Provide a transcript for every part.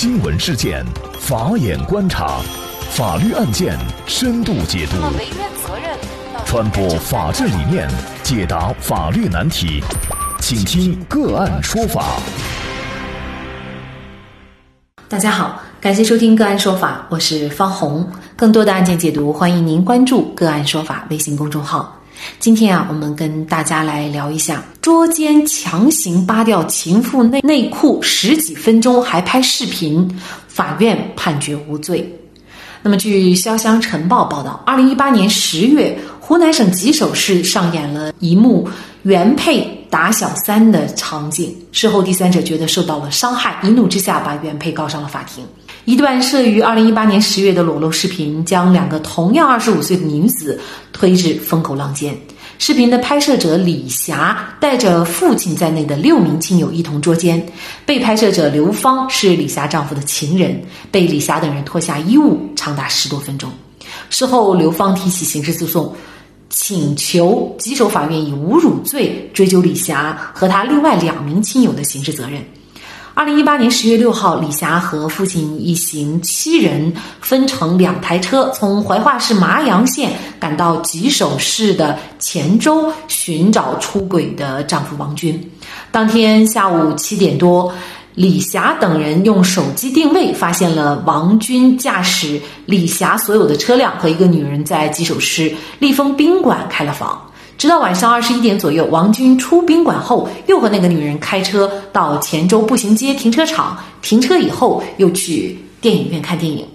新闻事件，法眼观察，法律案件深度解读，传播法治理念，解答法律难题，请听个案说法。大家好，感谢收听个案说法，我是方红。更多的案件解读，欢迎您关注个案说法微信公众号。今天啊，我们跟大家来聊一下捉奸强行扒掉情妇内内裤十几分钟，还拍视频，法院判决无罪。那么，据《潇湘晨报》报道，二零一八年十月，湖南省吉首市上演了一幕原配打小三的场景。事后，第三者觉得受到了伤害，一怒之下把原配告上了法庭。一段摄于二零一八年十月的裸露视频，将两个同样二十五岁的女子推至风口浪尖。视频的拍摄者李霞带着父亲在内的六名亲友一同捉奸，被拍摄者刘芳是李霞丈夫的情人，被李霞等人脱下衣物长达十多分钟。事后，刘芳提起刑事诉讼，请求吉首法院以侮辱罪追究李霞和他另外两名亲友的刑事责任。二零一八年十月六号，李霞和父亲一行七人分成两台车，从怀化市麻阳县赶到吉首市的黔州寻找出轨的丈夫王军。当天下午七点多，李霞等人用手机定位发现了王军驾驶李霞所有的车辆和一个女人在吉首市丽丰宾馆开了房。直到晚上二十一点左右，王军出宾馆后，又和那个女人开车到黔州步行街停车场停车，以后又去电影院看电影。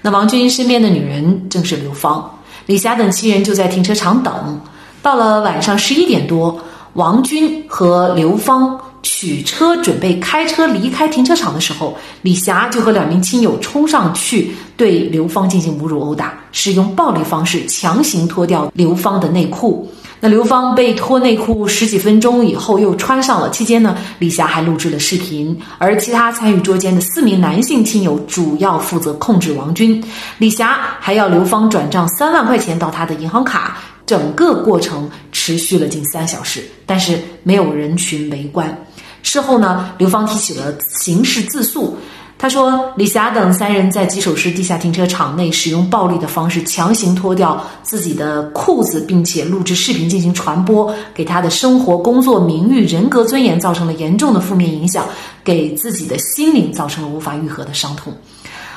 那王军身边的女人正是刘芳、李霞等七人就在停车场等。到了晚上十一点多，王军和刘芳取车准备开车离开停车场的时候，李霞就和两名亲友冲上去对刘芳进行侮辱殴打，使用暴力方式强行脱掉刘芳的内裤。那刘芳被脱内裤十几分钟以后又穿上了，期间呢，李霞还录制了视频，而其他参与捉奸的四名男性亲友主要负责控制王军，李霞还要刘芳转账三万块钱到他的银行卡，整个过程持续了近三小时，但是没有人群围观。事后呢，刘芳提起了刑事自诉。他说：“李霞等三人在吉首市地下停车场内使用暴力的方式强行脱掉自己的裤子，并且录制视频进行传播，给他的生活、工作、名誉、人格尊严造成了严重的负面影响，给自己的心灵造成了无法愈合的伤痛。”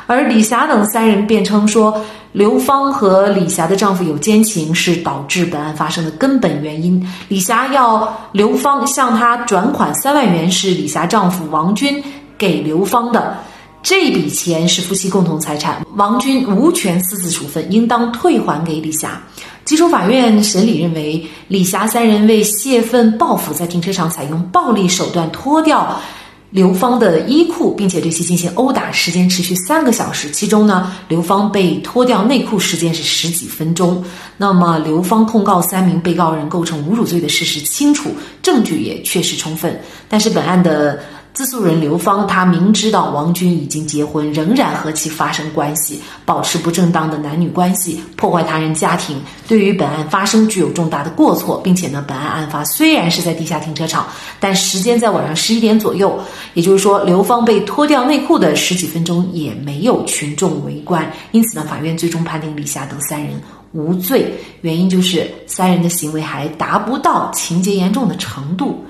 而李霞等三人辩称说，刘芳和李霞的丈夫有奸情，是导致本案发生的根本原因。李霞要刘芳向她转款三万元，是李霞丈夫王军给刘芳的。这笔钱是夫妻共同财产，王军无权私自处分，应当退还给李霞。基础法院审理认为，李霞三人为泄愤报复，在停车场采用暴力手段脱掉刘芳的衣裤，并且对其进行殴打，时间持续三个小时。其中呢，刘芳被脱掉内裤时间是十几分钟。那么，刘芳控告三名被告人构成侮辱罪的事实清楚，证据也确实充分。但是，本案的。自诉人刘芳，她明知道王军已经结婚，仍然和其发生关系，保持不正当的男女关系，破坏他人家庭，对于本案发生具有重大的过错，并且呢，本案案发虽然是在地下停车场，但时间在晚上十一点左右，也就是说，刘芳被脱掉内裤的十几分钟也没有群众围观，因此呢，法院最终判定李霞等三人无罪，原因就是三人的行为还达不到情节严重的程度。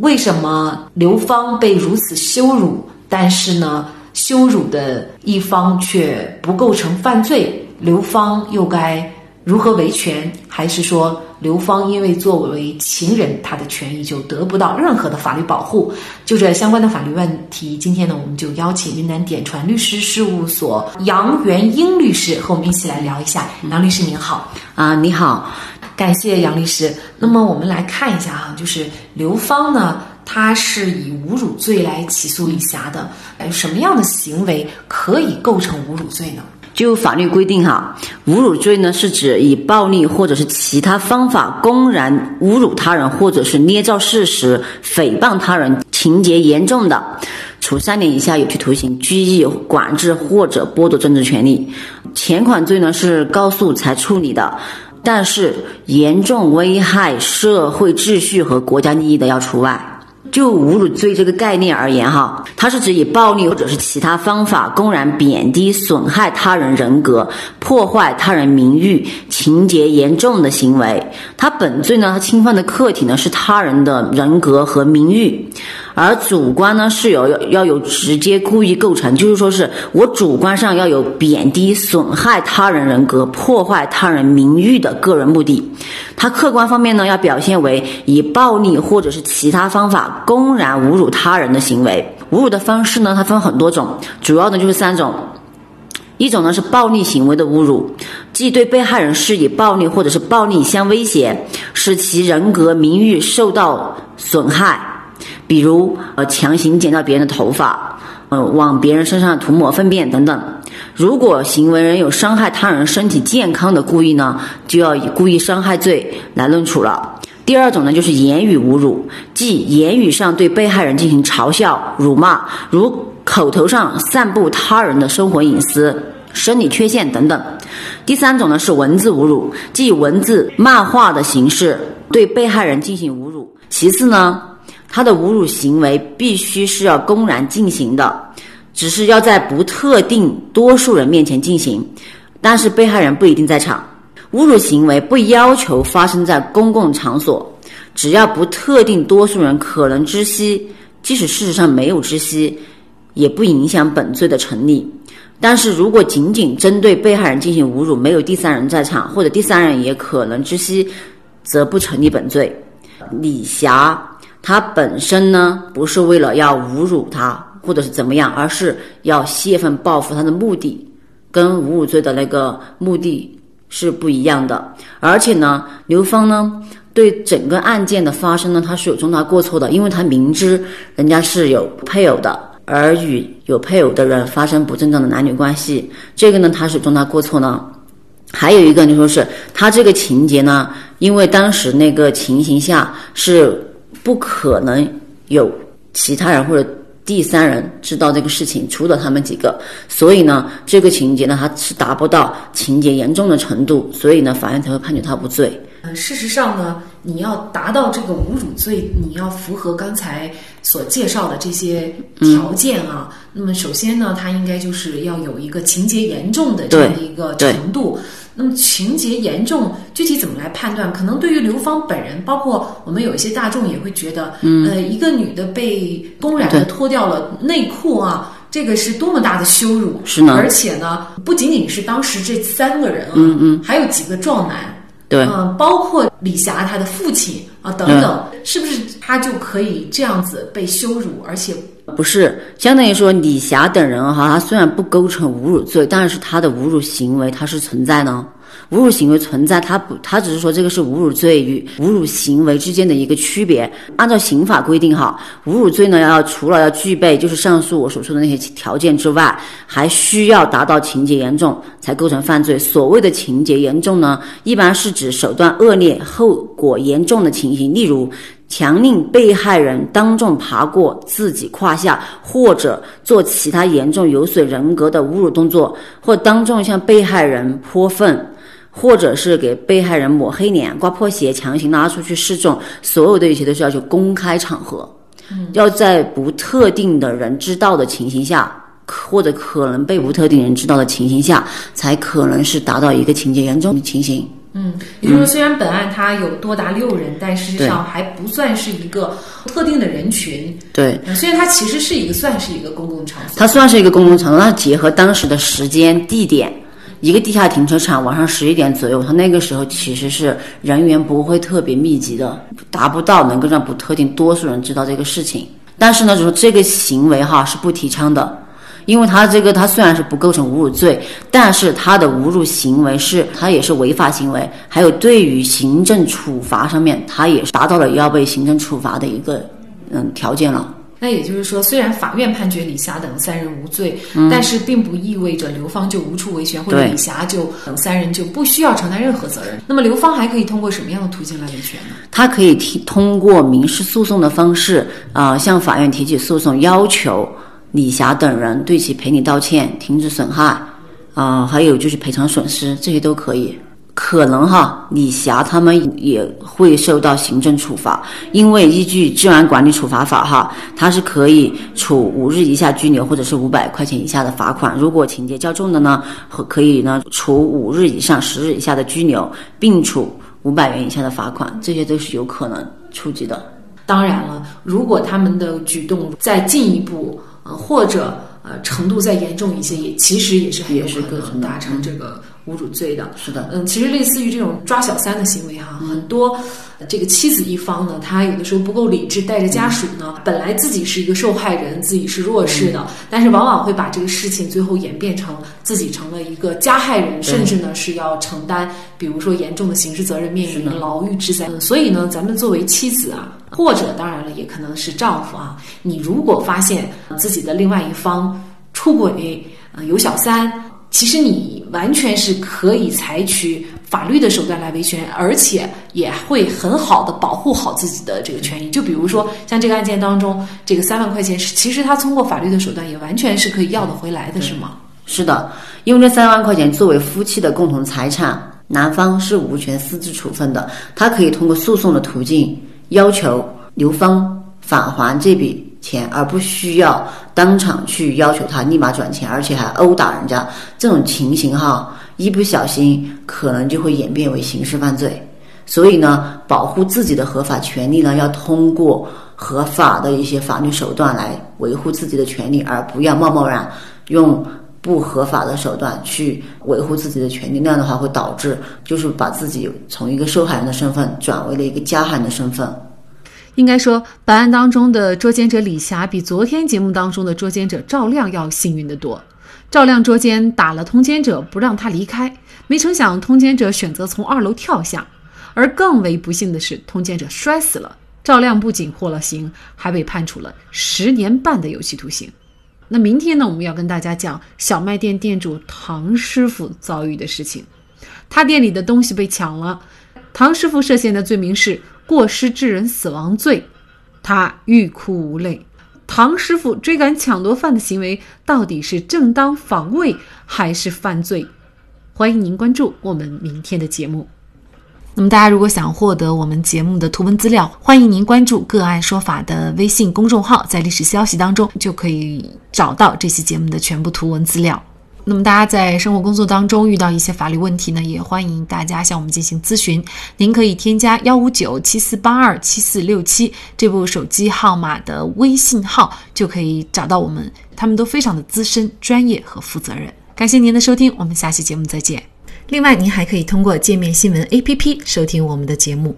为什么刘芳被如此羞辱，但是呢，羞辱的一方却不构成犯罪？刘芳又该如何维权？还是说刘芳因为作为情人，她的权益就得不到任何的法律保护？就这相关的法律问题，今天呢，我们就邀请云南典传律师事务所杨元英律师和我们一起来聊一下。杨律师您好，啊，你好。感谢杨律师。那么我们来看一下哈，就是刘芳呢，她是以侮辱罪来起诉李霞的。哎，什么样的行为可以构成侮辱罪呢？就法律规定哈，侮辱罪呢是指以暴力或者是其他方法公然侮辱他人，或者是捏造事实诽谤他人，情节严重的，处三年以下有期徒刑、拘役、管制或者剥夺政治权利。前款罪呢是告诉才处理的。但是严重危害社会秩序和国家利益的要除外。就侮辱罪这个概念而言，哈，它是指以暴力或者是其他方法公然贬低、损害他人人格、破坏他人名誉、情节严重的行为。它本罪呢，它侵犯的客体呢是他人的人格和名誉。而主观呢是有要要有直接故意构成，就是说是我主观上要有贬低、损害他人人格、破坏他人名誉的个人目的。它客观方面呢要表现为以暴力或者是其他方法公然侮辱他人的行为。侮辱的方式呢它分很多种，主要呢就是三种。一种呢是暴力行为的侮辱，即对被害人施以暴力或者是暴力相威胁，使其人格名誉受到损害。比如，呃，强行剪掉别人的头发，呃，往别人身上涂抹粪便等等。如果行为人有伤害他人身体健康的故意呢，就要以故意伤害罪来论处了。第二种呢，就是言语侮辱，即言语上对被害人进行嘲笑、辱骂，如口头上散布他人的生活隐私、生理缺陷等等。第三种呢，是文字侮辱，即以文字漫画的形式对被害人进行侮辱。其次呢。他的侮辱行为必须是要公然进行的，只是要在不特定多数人面前进行，但是被害人不一定在场。侮辱行为不要求发生在公共场所，只要不特定多数人可能知悉，即使事实上没有知悉，也不影响本罪的成立。但是如果仅仅针对被害人进行侮辱，没有第三人在场，或者第三人也可能知悉，则不成立本罪。李霞。他本身呢，不是为了要侮辱他或者是怎么样，而是要泄愤报复。他的目的跟侮辱罪的那个目的是不一样的。而且呢，刘芳呢，对整个案件的发生呢，他是有重大过错的，因为他明知人家是有配偶的，而与有配偶的人发生不正当的男女关系，这个呢，他是重大过错呢。还有一个就说是他这个情节呢，因为当时那个情形下是。不可能有其他人或者第三人知道这个事情，除了他们几个。所以呢，这个情节呢，它是达不到情节严重的程度，所以呢，法院才会判决他无罪。呃，事实上呢，你要达到这个侮辱罪，你要符合刚才所介绍的这些条件啊。那么，首先呢，它应该就是要有一个情节严重的这样的一个程度。那么情节严重，具体怎么来判断？可能对于刘芳本人，包括我们有一些大众也会觉得，呃，一个女的被公然的脱掉了内裤啊，这个是多么大的羞辱！是呢，而且呢，不仅仅是当时这三个人啊，嗯嗯，还有几个壮男，对，嗯，包括李霞她的父亲啊等等，是不是他就可以这样子被羞辱，而且？不是，相当于说李霞等人哈，他虽然不构成侮辱罪，但是他的侮辱行为他是存在呢。侮辱行为存在，他不，他只是说这个是侮辱罪与侮辱行为之间的一个区别。按照刑法规定哈，侮辱罪呢要除了要具备就是上述我所说的那些条件之外，还需要达到情节严重才构成犯罪。所谓的情节严重呢，一般是指手段恶劣、后果严重的情形，例如。强令被害人当众爬过自己胯下，或者做其他严重有损人格的侮辱动作，或当众向被害人泼粪，或者是给被害人抹黑脸、刮破鞋、强行拉出去示众，所有的一切都是要求公开场合，要在不特定的人知道的情形下，或者可能被不特定人知道的情形下，才可能是达到一个情节严重的情形。嗯，也就是说，虽然本案它有多达六人，但事实上还不算是一个特定的人群。对，虽然它其实是一个算是一个公共场所。它算是一个公共场所，那结合当时的时间地点，一个地下停车场，晚上十一点左右，它那个时候其实是人员不会特别密集的，达不到能够让不特定多数人知道这个事情。但是呢，就是这个行为哈是不提倡的。因为他这个，他虽然是不构成侮辱罪，但是他的侮辱行为是，他也是违法行为。还有对于行政处罚上面，他也达到了要被行政处罚的一个嗯条件了。那也就是说，虽然法院判决李霞等三人无罪，但是并不意味着刘芳就无处维权，或者李霞就等三人就不需要承担任何责任。那么刘芳还可以通过什么样的途径来维权呢？他可以提通过民事诉讼的方式啊，向法院提起诉讼，要求。李霞等人对其赔礼道歉、停止损害，啊，还有就是赔偿损失，这些都可以。可能哈，李霞他们也会受到行政处罚，因为依据治安管理处罚法哈，他是可以处五日以下拘留或者是五百块钱以下的罚款。如果情节较重的呢，可以呢处五日以上十日以下的拘留，并处五百元以下的罚款，这些都是有可能触及的。当然了，如果他们的举动再进一步，呃，或者呃程度再严重一些，也其实也是很有可能达成这个。侮辱罪的，是的，嗯，其实类似于这种抓小三的行为哈，很多这个妻子一方呢，他有的时候不够理智，带着家属呢，本来自己是一个受害人，自己是弱势的，但是往往会把这个事情最后演变成自己成了一个加害人，甚至呢是要承担，比如说严重的刑事责任，面临牢狱之灾。所以呢，咱们作为妻子啊，或者当然了，也可能是丈夫啊，你如果发现自己的另外一方出轨，呃，有小三。其实你完全是可以采取法律的手段来维权，而且也会很好的保护好自己的这个权益。就比如说像这个案件当中，这个三万块钱是其实他通过法律的手段也完全是可以要得回来的，是吗？是的，因为这三万块钱作为夫妻的共同财产，男方是无权私自处分的，他可以通过诉讼的途径要求刘芳返还这笔。钱，而不需要当场去要求他立马转钱，而且还殴打人家，这种情形哈，一不小心可能就会演变为刑事犯罪。所以呢，保护自己的合法权利呢，要通过合法的一些法律手段来维护自己的权利，而不要贸贸然用不合法的手段去维护自己的权利。那样的话，会导致就是把自己从一个受害人的身份转为了一个加害人的身份。应该说，本案当中的捉奸者李霞比昨天节目当中的捉奸者赵亮要幸运得多。赵亮捉奸打了通奸者，不让他离开，没成想通奸者选择从二楼跳下，而更为不幸的是，通奸者摔死了。赵亮不仅获了刑，还被判处了十年半的有期徒刑。那明天呢，我们要跟大家讲小卖店店主唐师傅遭遇的事情。他店里的东西被抢了，唐师傅涉嫌的罪名是。过失致人死亡罪，他欲哭无泪。唐师傅追赶抢夺犯的行为到底是正当防卫还是犯罪？欢迎您关注我们明天的节目。那么，大家如果想获得我们节目的图文资料，欢迎您关注“个案说法”的微信公众号，在历史消息当中就可以找到这期节目的全部图文资料。那么大家在生活工作当中遇到一些法律问题呢，也欢迎大家向我们进行咨询。您可以添加幺五九七四八二七四六七这部手机号码的微信号，就可以找到我们。他们都非常的资深、专业和负责任。感谢您的收听，我们下期节目再见。另外，您还可以通过界面新闻 APP 收听我们的节目。